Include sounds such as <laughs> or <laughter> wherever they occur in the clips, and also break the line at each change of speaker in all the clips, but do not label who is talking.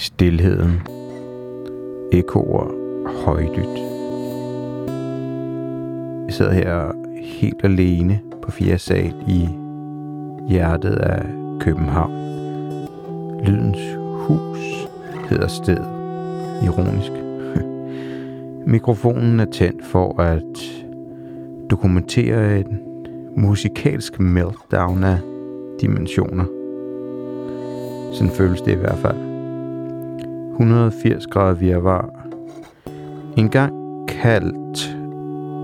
Stilheden. Ekoer. Højdyt. Jeg sidder her helt alene på fjerde sal i hjertet af København. Lydens hus hedder stedet. Ironisk. <laughs> Mikrofonen er tændt for at dokumentere en musikalsk meltdown af dimensioner. Sådan føles det i hvert fald. 180 grader virvar. En gang kaldt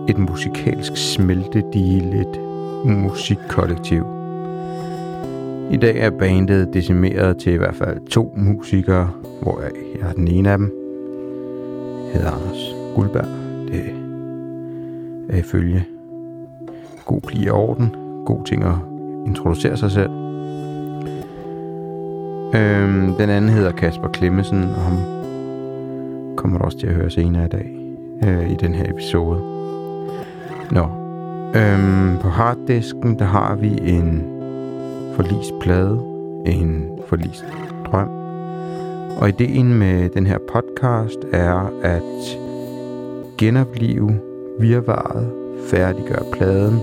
et musikalsk smeltedigel, et musikkollektiv. I dag er bandet decimeret til i hvert fald to musikere, hvor jeg er den ene af dem. Hedder Anders Guldberg. Det er ifølge god pli og orden. God ting at introducere sig selv. Øhm, den anden hedder Kasper Klemmesen, og ham kommer du også til at høre senere i dag øh, i den her episode. Nå, øhm, på harddisken, der har vi en forlist plade, en forlist drøm. Og ideen med den her podcast er at genopleve virvaret, færdiggøre pladen,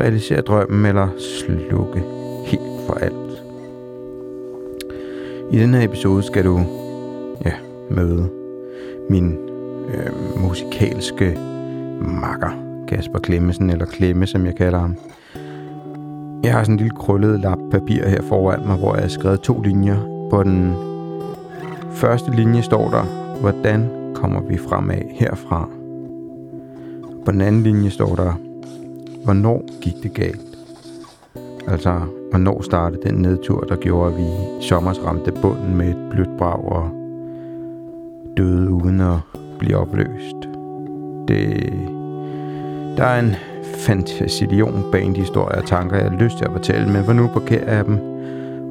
realisere drømmen eller slukke helt for alt. I den her episode skal du ja, møde min øh, musikalske makker, Kasper Klemmesen, eller Klemme, som jeg kalder ham. Jeg har sådan en lille krøllet lap papir her foran mig, hvor jeg har skrevet to linjer. På den første linje står der, hvordan kommer vi fremad herfra? På den anden linje står der, hvornår gik det galt? Altså, hvornår startede den nedtur, der gjorde, at vi i sommer ramte bunden med et blødt brag og døde uden at blive opløst. Det, der er en de historier og tanker, jeg har lyst til at fortælle, men for nu parkerer jeg dem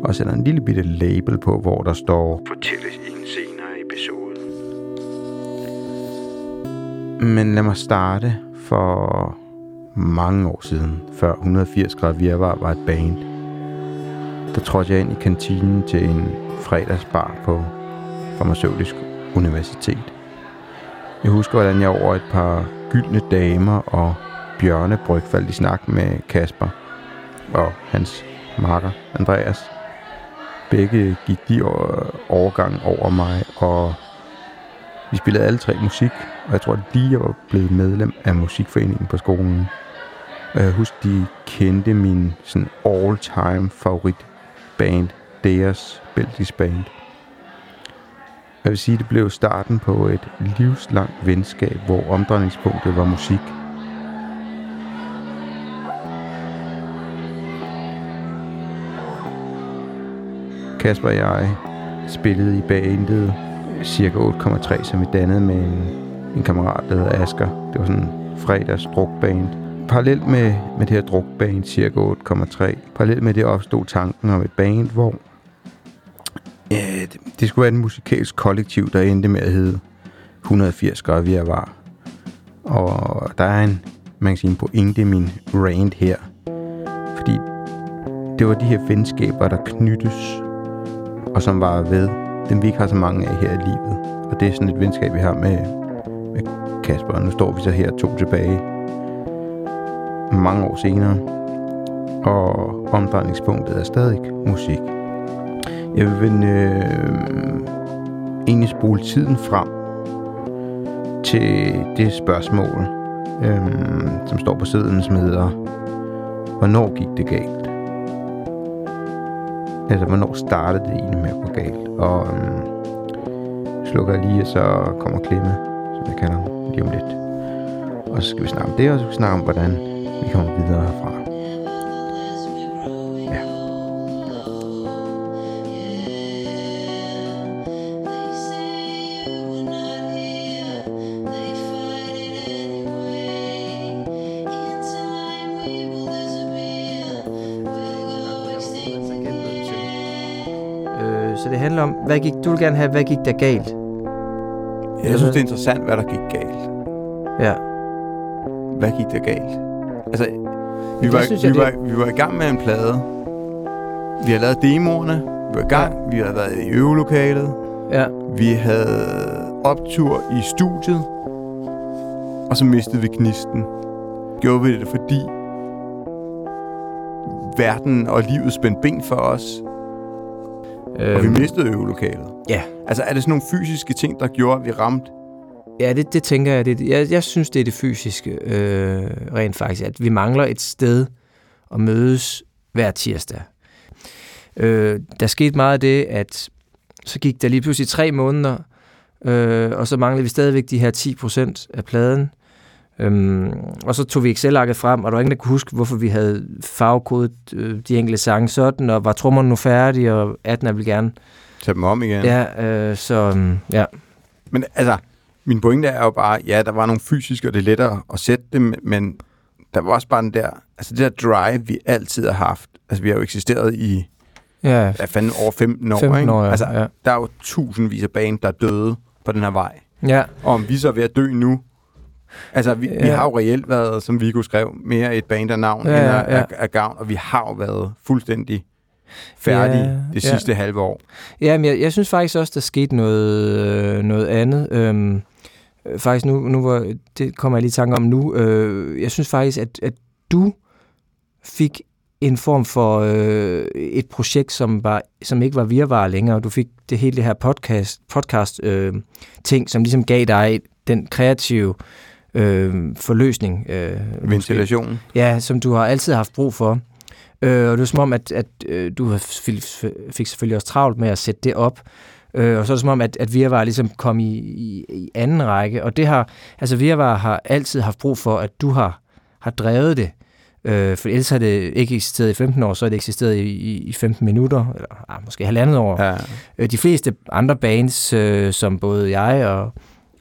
og sætter en lille bitte label på, hvor der står Fortælles i en senere episode. Men lad mig starte for mange år siden, før 180 grader virvar var et band. Der trådte jeg ind i kantinen til en fredagsbar på Farmaceutisk Universitet. Jeg husker, hvordan jeg over et par gyldne damer og bjørnebryg faldt i snak med Kasper og hans makker Andreas. Begge gik de overgang over mig, og vi spillede alle tre musik, og jeg tror lige, jeg var blevet medlem af musikforeningen på skolen. Og jeg husker, de kendte min sådan all-time favorit band, Deas Belgisk Band. Jeg vil sige, det blev starten på et livslangt venskab, hvor omdrejningspunktet var musik. Kasper og jeg spillede i bandet cirka 8,3, som vi dannede med en, en kammerat, der hedder Asger. Det var sådan en fredags drukband. Parallelt med, med det her drukband, cirka 8,3, parallelt med det opstod tanken om et band, hvor øh, det, skulle være et musikalsk kollektiv, der endte med at hedde 180 gør vi var. Og der er en, man kan sige, en pointe i min rant her. Fordi det var de her venskaber, der knyttes, og som var ved, dem vi ikke har så mange af her i livet. Og det er sådan et venskab, vi har med, med Kasper. Og nu står vi så her to tilbage mange år senere. Og omdrejningspunktet er stadig musik. Jeg vil øh, egentlig spole tiden frem til det spørgsmål, øh, som står på siden, som hedder, hvornår gik det galt? Altså, hvornår startede det egentlig med at gå galt? Og øh, slukker jeg lige, og så kommer Klemme, som jeg kalder ham, lige om lidt. Og så skal vi snakke om det, og så skal vi snakke om, hvordan vi kommer videre herfra.
Øh, så det handler om, hvad gik, du vil gerne have, hvad gik der galt?
Jeg synes, det er interessant, hvad der gik galt.
Ja.
Hvad gik der galt? Altså, vi
det
var,
synes
vi,
jeg,
var,
det-
vi var i gang med en plade. Vi har lavet demoerne. Vi var i gang. Ja. Vi har været i øvelokalet.
Ja.
Vi havde optur i studiet, og så mistede vi knisten. Gjorde vi det, fordi verden og livet spændte ben for os, og vi mistede øvelokalet.
ja.
Altså, er det sådan nogle fysiske ting, der gjorde, at vi ramte?
Ja, det, det tænker jeg. Det, jeg. Jeg synes, det er det fysiske, øh, rent faktisk. At vi mangler et sted at mødes hver tirsdag. Øh, der skete meget af det, at så gik der lige pludselig tre måneder, øh, og så manglede vi stadigvæk de her 10 procent af pladen. Øhm, og så tog vi Excel-arket frem, og der var ingen, der kunne huske, hvorfor vi havde farvekodet øh, de enkelte sange sådan, og var trommerne nu færdige, og 18 vil gerne.
Tag dem om igen.
Ja, øh, så um, ja.
Men altså, min pointe er jo bare, ja, der var nogle fysiske, og det er lettere at sætte dem, men der var også bare den der, altså det der drive, vi altid har haft. Altså, vi har jo eksisteret i,
Ja,
hvad fanden, over 15 år,
15
ikke?
år, ja.
Altså,
ja.
der er jo tusindvis af band, der er døde på den her vej.
ja.
Og om vi så er ved at dø nu, altså, vi, ja. vi
Ja.
har jo reelt været, som Viggo skrev, mere et band af navn,
Ja,
ja, end
ja,
af,
ja.
af, af gavn, og vi har jo været fuldstændig færdige
Ja,
det
ja.
sidste halve år.
Ja, men jeg, jeg synes faktisk også, der skete noget, øh, noget andet. Øhm, øh, faktisk nu, nu hvor, det kommer jeg lige i tanke om nu. Øh, jeg synes faktisk, at, at du fik en form for øh, et projekt, som, var, som ikke var virvar længere. Du fik det hele det her podcast, podcast øh, ting, som ligesom gav dig den kreative øh, forløsning. Øh, måske.
Ventilation.
Ja, som du har altid haft brug for. Øh, og det er som om, at, at øh, du fik selvfølgelig også travlt med at sætte det op. Øh, og så er det som om, at, at Virvar ligesom kom i, i, i anden række. Og det har, altså Virvar har altid haft brug for, at du har, har drevet det. Øh, for ellers har det ikke eksisteret i 15 år, så har det eksisteret i, i, i 15 minutter, eller ah, måske halvandet år.
Ja.
Øh, de fleste andre bands, øh, som både jeg og,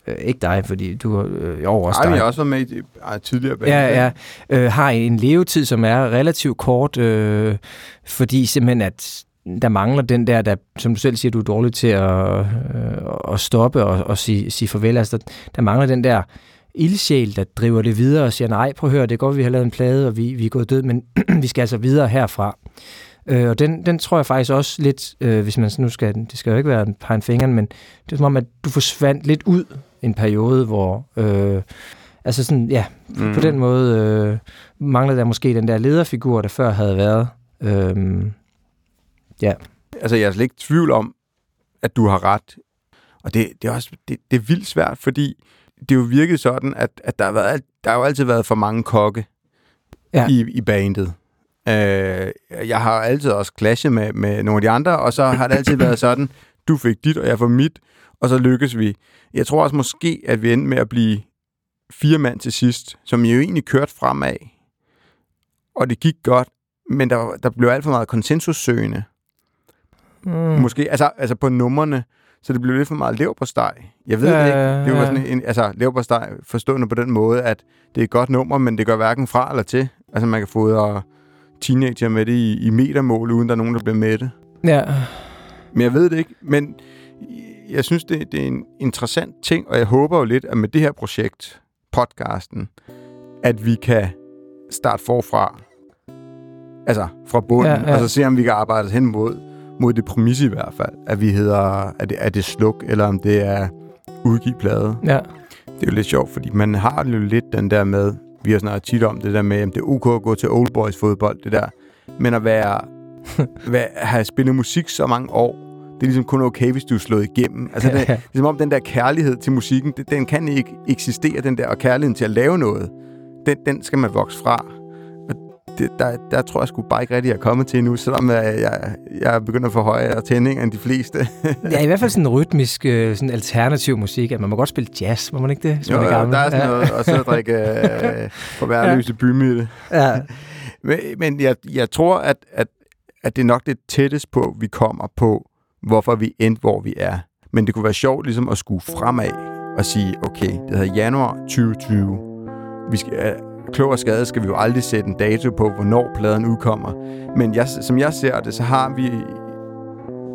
øh, ikke dig, fordi du har øh, jo også
Ej, vi har også været med i ej, tidligere band.
Ja, ja. Øh, har en levetid, som er relativt kort, øh, fordi simpelthen, at der mangler den der, der, som du selv siger, du er dårlig til at, øh, at stoppe og, og sige, sige farvel. Altså, der, der mangler den der ildsjæl, der driver det videre og siger, nej, prøv at høre, det er godt, vi har lavet en plade, og vi, vi er gået død, men <clears throat> vi skal altså videre herfra. Øh, og den, den tror jeg faktisk også lidt, øh, hvis man nu skal, det skal jo ikke være en pegen fingeren, men det er som om, at du forsvandt lidt ud en periode, hvor, øh, altså sådan, ja, mm. på den måde øh, mangler der måske den der lederfigur, der før havde været. Øhm,
Altså, jeg er slet ikke i tvivl om, at du har ret. Og det, det, er også det, det er vildt svært, fordi det er jo virket sådan, at, at der, har været, der har jo altid været for mange kokke
Ja.
i, i bandet. Øh, jeg har altid også clashet med, med nogle af de andre, og så har det altid været sådan, du fik dit, og jeg får mit, og så lykkes vi. Jeg tror også måske, at vi endte med at blive fire mand til sidst, som jo egentlig kørte fremad. Og det gik godt, men der, der blev alt for meget konsensussøgende.
Mm.
Måske, altså, altså på numrene, så det blev lidt for meget leverpostej. Jeg ved
Ja,
det ikke. Det var sådan en, altså leverpostej forstående på den måde, at det er et godt nummer, men det gør hverken fra eller til. Altså man kan fodre teenager med det i, i metermål, uden der er nogen, der bliver med det.
Ja,
Men jeg ved det ikke. Men jeg synes, det, det er en interessant ting, og jeg håber jo lidt, at med det her projekt, podcasten, at vi kan starte forfra. Altså fra bunden,
Ja,
ja, og så se, om vi kan arbejde hen mod, mod det præmis i hvert fald. At vi hedder, er det, er det sluk, eller om det er udgive plade.
ja,
Det er jo lidt sjovt, fordi man har jo lidt den der med, vi har snakket tit om det der med, at det er ok at gå til old boys fodbold, det der. Men at være, <laughs> være, have spillet musik så mange år, det er ligesom kun okay, hvis du er slået igennem. Altså, det, det er som om den der kærlighed til musikken, det, den kan ikke eksistere, den der, og kærligheden til at lave noget, den, den skal man vokse fra. Det, der, der tror jeg sgu bare ikke rigtig, jeg er kommet til nu, selvom jeg, jeg, jeg er begyndt at få højere tændinger end de fleste. <laughs>
ja, i hvert fald sådan rytmisk, øh, sådan alternativ musik, at man må godt spille jazz, må man ikke det?
jo, jo, der er sådan
ja.
noget, og så <laughs> drikke øh, på værløse ja. bymidte.
Ja,
Men, men jeg, jeg tror, at, at, at det er nok det tættest på, vi kommer på, hvorfor vi endte, hvor vi er. Men det kunne være sjovt ligesom at skue fremad og sige, okay, det hedder januar 2020. Vi skal, klog og skade skal vi jo aldrig sætte en dato på, hvornår pladen udkommer. Men jeg, som jeg ser det, så har vi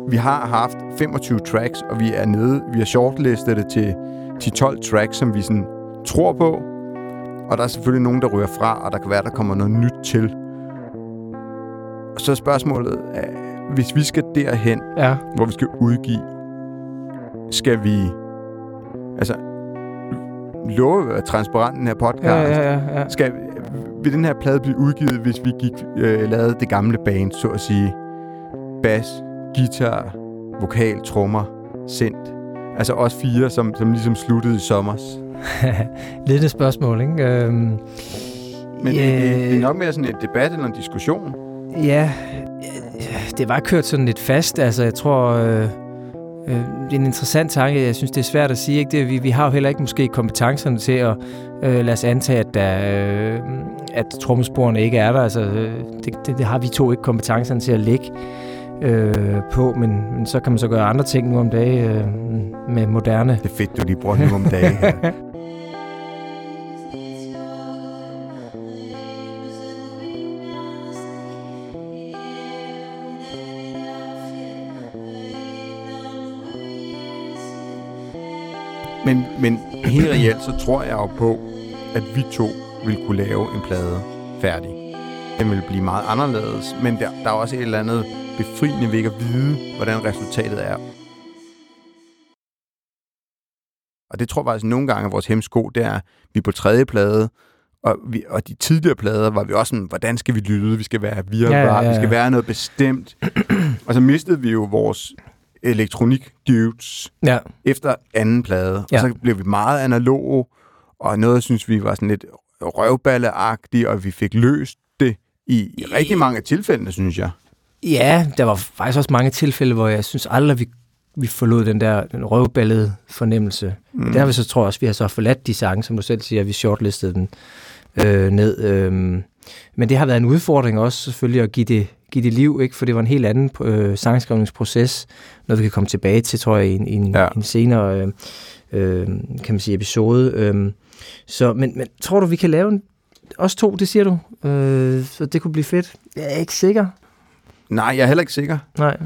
vi har haft 25 tracks, og vi er nede, vi har shortlistet det til 10-12 tracks, som vi sådan tror på. Og der er selvfølgelig nogen, der ryger fra, og der kan være, der kommer noget nyt til. Og så er spørgsmålet, øh, hvis vi skal derhen,
ja,
hvor vi skal udgive skal vi... Altså, love at transparent den her podcast.
Ja, ja, ja, ja.
Skal, vil den her plade blive udgivet, hvis vi gik øh, lavede det gamle band, så at sige? Bas, guitar, vokal, trommer, sendt. Altså os fire, som, som ligesom sluttede i sommers. <laughs>
Lidt et spørgsmål, ikke? Øhm,
Men yeah. det, det er nok mere sådan en debat eller en diskussion.
ja, det var kørt sådan lidt fast. Altså, jeg tror, øh, øh, det er en interessant tanke. Jeg synes, det er svært at sige. Ikke? Det, vi, vi har jo heller ikke måske kompetencerne til at øh, lade os antage, at, der, øh, at trommesporene ikke er der. Altså, øh, det, det, det har vi to ikke kompetencerne til at lægge øh, på, men, men så kan man så gøre andre ting nu om dagen øh, med moderne
Det er fedt, du lige bruger nu om dagen. <laughs> Men, men helt reelt, så tror jeg jo på, at vi to vil kunne lave en plade færdig. Den vil blive meget anderledes, men der, der er også et eller andet befriende ved ikke at vide, hvordan resultatet er. Og det tror jeg faktisk nogle gange er vores hemsko, det er, at vi er på tredje plade, og, vi, og de tidligere plader var vi også sådan, hvordan skal vi lyde? Vi skal være
ja,
ja,
ja,
ja. vi skal være noget bestemt. og så mistede vi jo vores elektronik dudes
Ja,
efter anden plade.
Ja.
Og så blev vi meget analoge, og noget synes vi var sådan lidt røvballeagtigt, og vi fik løst det i, i rigtig mange af tilfældene, synes jeg.
Ja, der var faktisk også mange tilfælde, hvor jeg synes aldrig, vi, vi forlod den der den røvballede fornemmelse. Mm. Derfor så tror jeg også, vi har så forladt de sange, som du selv siger, vi shortlistede den øh, ned. Øh, men det har været en udfordring også selvfølgelig at give det, give det liv, ikke? for det var en helt anden øh, sangskrivningsproces, noget vi kan komme tilbage til, tror jeg, i en, i en,
Ja.
en senere øh, øh, kan man sige, episode. Øh, så, men, men tror du, vi kan lave en, også to, det siger du? Øh, så det kunne blive fedt. Jeg er ikke sikker.
Nej, jeg er heller ikke sikker.
Nej.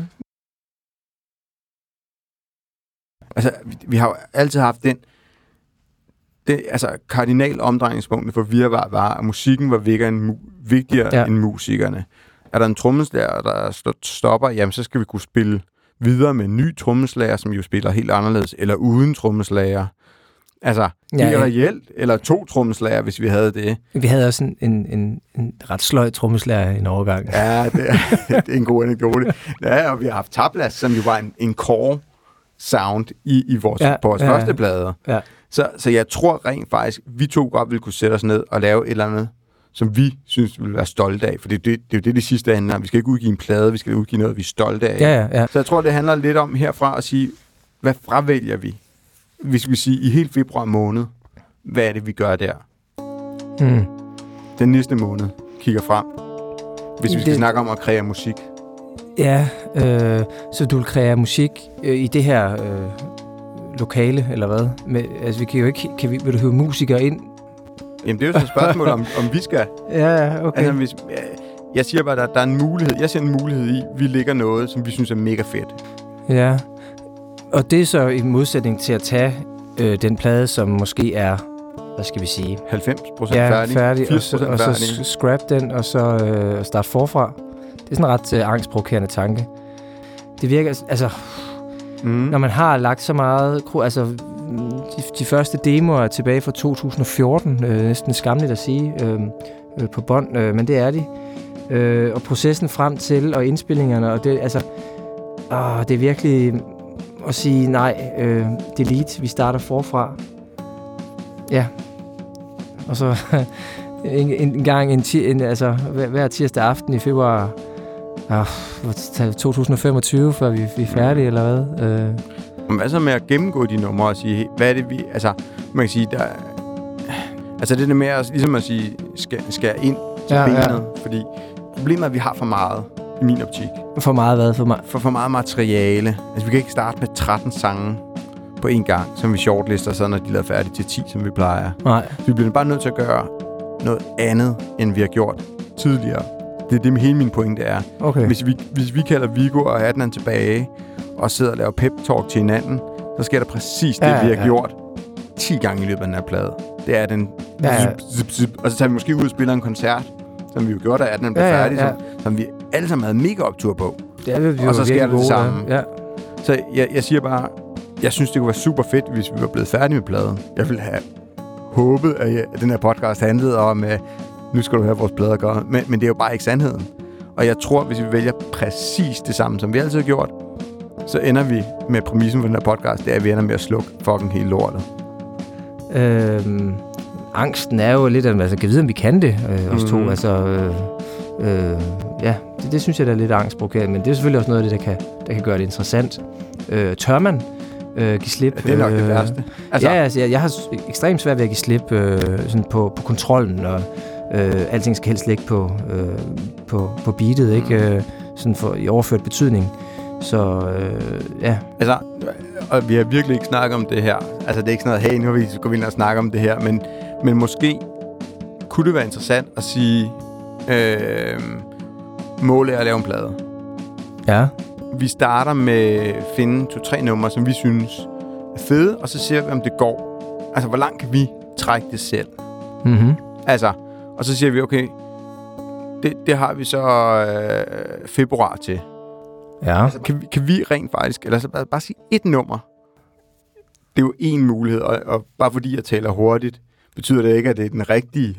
Altså, vi, vi har jo altid haft den, det, altså, kardinal omdrejningspunktet for Virvar var, at musikken var vigtigere vigtigere
ja.
end musikerne. Er der en trommeslager, der st- stopper, jamen så skal vi kunne spille videre med en ny trommeslager, som jo spiller helt anderledes, eller uden trommeslager. Altså,
Ja,
ja, reelt, eller to trommeslager, hvis vi havde det.
Vi havde også en, en, en, en ret sløj trommeslager i en overgang.
Ja, det er, <laughs> det er en god anekdote. Ja, og vi har haft Tablas, som jo var en, en core sound i, i vores,
Ja,
på vores
ja.
første plader.
Ja.
Så, så jeg tror rent faktisk, vi to godt ville kunne sætte os ned og lave et eller andet, som vi synes vi ville være stolte af. For det, det, det er jo det, det sidste handler om. Vi skal ikke udgive en plade, vi skal udgive noget, vi er stolte af.
Ja, ja, ja.
Så jeg tror, det handler lidt om herfra at sige, hvad fravælger vi? Hvis vi siger i helt februar måned, hvad er det, vi gør der?
Mm.
Den næste måned kigger frem. Hvis vi skal
Det-
snakke om at kreere musik.
Ja, øh, så du vil kreere musik øh, i det her øh, lokale, eller hvad? Med, altså, vi kan jo ikke... Kan vi, vil du hive musikere ind?
Jamen, det er jo så et spørgsmål, om, om vi skal... <laughs>
Ja, okay.
Altså, hvis, jeg siger bare, at der, der er en mulighed. Jeg ser en mulighed i, vi lægger noget, som vi synes er mega fedt.
Ja. Og det er så i modsætning til at tage øh, den plade, som måske er, hvad skal vi sige,
90 procent
ja,
færdig,
færdig
80
og, så, og så scrap den, og så øh, starte forfra. Det er sådan en ret øh, angstprovokerende tanke. Det virker, altså,
Mm.
når man har lagt så meget, altså, de, de første demoer er tilbage fra 2014, øh, næsten skamligt at sige, øh, øh, på bånd, øh, men det er de. Øh, og processen frem til, og indspillingerne, og det, altså, åh, det er virkelig at sige, nej, øh, delete, vi starter forfra. Ja. Og så <laughs> en, en gang, en, en, altså, hver, hver tirsdag aften i februar, ah, 2025, før vi, vi er færdige, eller hvad? Øh,
men Hvad så med at gennemgå de numre og sige, hvad er det vi... Altså, man kan sige, der... Altså det der med at, ligesom at sige, skal, skal ind til
Ja,
benet, ja. fordi problemet er, at vi har for meget i min optik.
for meget hvad? For meget?
For for meget materiale. Altså vi kan ikke starte med 13 sange på en gang, som vi shortlister, så når de er færdige til 10, som vi plejer.
Nej.
Så vi bliver bare nødt til at gøre noget andet, end vi har gjort tidligere. Det er det, hele min pointe er.
Okay.
Hvis vi, hvis vi kalder Vigo og Adnan tilbage, og sidder og laver pep-talk til hinanden, så sker der præcis det,
Ja,
ja, vi har
ja.
ja. gjort 10 gange i løbet af den her plade. Det er den...
Ja, ja.
Zip, zip, zip, og så tager vi måske ud og spiller en koncert, som vi jo gjorde, da Adnan blev
Ja, ja,
færdig,
ja.
Som, som vi alle sammen havde mega optur på.
Det er vi jo
Og så sker det samme.
Ja.
Så jeg, jeg siger bare, jeg synes, det kunne være super fedt, hvis vi var blevet færdige med pladen. Jeg ville have håbet, at, jeg, at den her podcast handlede om, at nu skal du høre vores plader gøre. Men, men det er jo bare ikke sandheden. Og jeg tror, hvis vi vælger præcis det samme, som vi altid har gjort, så ender vi med præmissen for den her podcast, det er, at vi ender med at slukke fucking hele lortet.
Øhm, angsten er jo lidt, altså, kan vide, om vi kan det, øh, os mm. to. Altså, øh, øh, ja, det, det synes jeg, der er lidt angstprovokerende, men det er selvfølgelig også noget af det, der kan, der kan gøre det interessant. Øh, tør man øh, give slip?
Ja, det er nok
øh,
det værste.
Altså, ja, altså, jeg, jeg har ekstremt svært ved at give slip øh, sådan på, på kontrollen, og øh, alting skal helst ligge på, øh, på, på beatet, ikke? Øh, sådan for, i overført betydning. Så øh, ja,
Altså, og vi har virkelig ikke snakket om det her. Altså, det er ikke sådan noget, hey, nu har vi gå ind og snakke om det her, men, men måske kunne det være interessant at sige, øh, målet er at lave en plade.
ja,
Vi starter med at finde to-tre numre, som vi synes er fede, og så ser vi, om det går. Altså, hvor langt kan vi trække det selv?
mm-hmm.
Altså, og så siger vi, okay, det, det har vi så øh, februar til.
Ja.
Altså, kan, vi, kan vi rent faktisk, eller så bare, bare sige et nummer. Det er jo en mulighed, og, og bare fordi jeg taler hurtigt, betyder det ikke, at det er den rigtige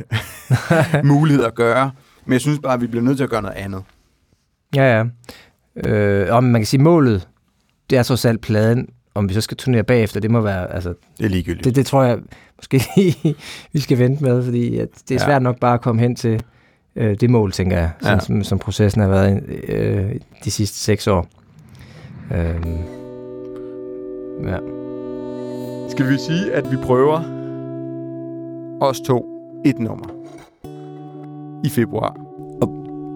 <laughs> mulighed at gøre. Men jeg synes bare, at vi bliver nødt til at gøre noget andet.
Ja, ja. Øh, om man kan sige, målet, det er trods alt pladen. Om vi så skal turnere bagefter, det må være, altså,
Det er ligegyldigt.
det, det tror jeg måske <laughs> vi skal vente med, fordi at det er
Ja.
svært nok bare at komme hen til øh, det mål, tænker jeg, sådan,
Ja.
som, som processen har været øh, de sidste seks år. Øh, ja.
Skal vi sige, at vi prøver os to et nummer i februar?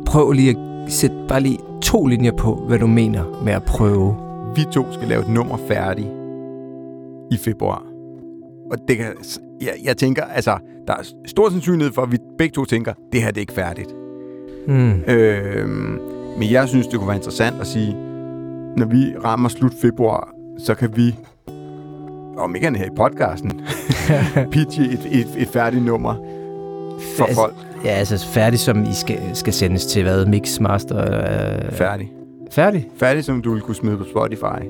Prøv lige at sætte bare lige to linjer på, hvad du mener med at prøve.
Vi to skal lave et nummer færdigt i februar. Og det kan, jeg, jeg tænker, altså, der er stor sandsynlighed for, at vi begge to tænker, det her det er ikke færdigt.
Mm.
Øhm, men jeg synes, det kunne være interessant at sige, når vi rammer slut februar, så kan vi, om ikke andet her i podcasten, <laughs> pitche et, et, et færdigt nummer for
Altså,
folk.
Ja, altså færdig, som I skal, skal sendes til hvad? Mix, master? Øh,
Færdig.
færdig?
Færdig, som du vil kunne smide på Spotify.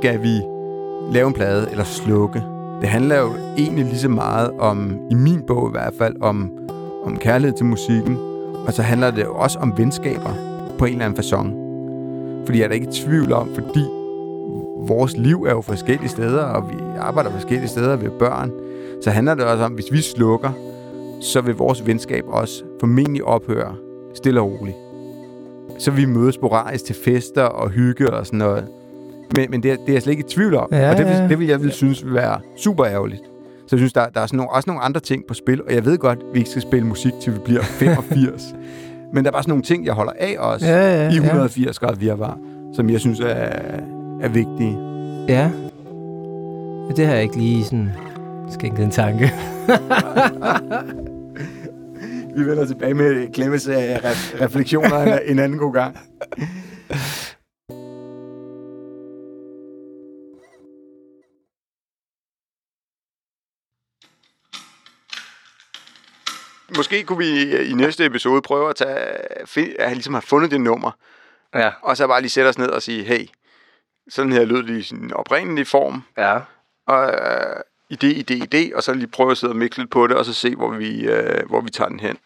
Skal vi lave en plade eller slukke? Det handler jo egentlig lige så meget om, i min bog i hvert fald, om, om kærlighed til musikken. Og så handler det jo også om venskaber på en eller anden façon. Fordi jeg er da ikke i tvivl om, fordi vores liv er jo forskellige steder, og vi arbejder forskellige steder, vi har børn. Så handler det også om, hvis vi slukker, så vil vores venskab også formentlig ophøre stille og roligt. Så vi mødes sporadisk til fester og hygge og sådan noget. Men, men det, er, det er jeg slet ikke i tvivl om.
Ja,
og det, vil,
ja.
det vil jeg vil synes vil være super ærgerligt. Så jeg synes, der, der er sådan nogle, også nogle andre ting på spil, og jeg ved godt, at vi ikke skal spille musik, til vi bliver <laughs> 85. men der er bare sådan nogle ting, jeg holder af også
Ja, ja,
i
ja.
180 grader virvar, som jeg synes er, er vigtige.
Ja. Det har jeg ikke lige sådan skænket en tanke. <laughs>
Vi vender tilbage med Clemens ref- refleksioner en anden god gang. <laughs> Måske kunne vi i næste episode prøve at tage, find, at ligesom have fundet det nummer,
Ja.
og så bare lige sætte os ned og sige, hey, sådan her lød det i sin oprindelige form,
Ja.
og øh, idé, idé, idé, og så lige prøve at sidde og lidt på det, og så se, hvor vi, øh, hvor vi tager den hen.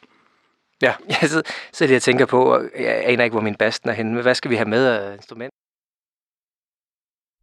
Ja, <laughs> jeg sidder, sidder lige og tænker på, og jeg aner ikke, hvor min basten er henne, men hvad skal vi have med af instrument?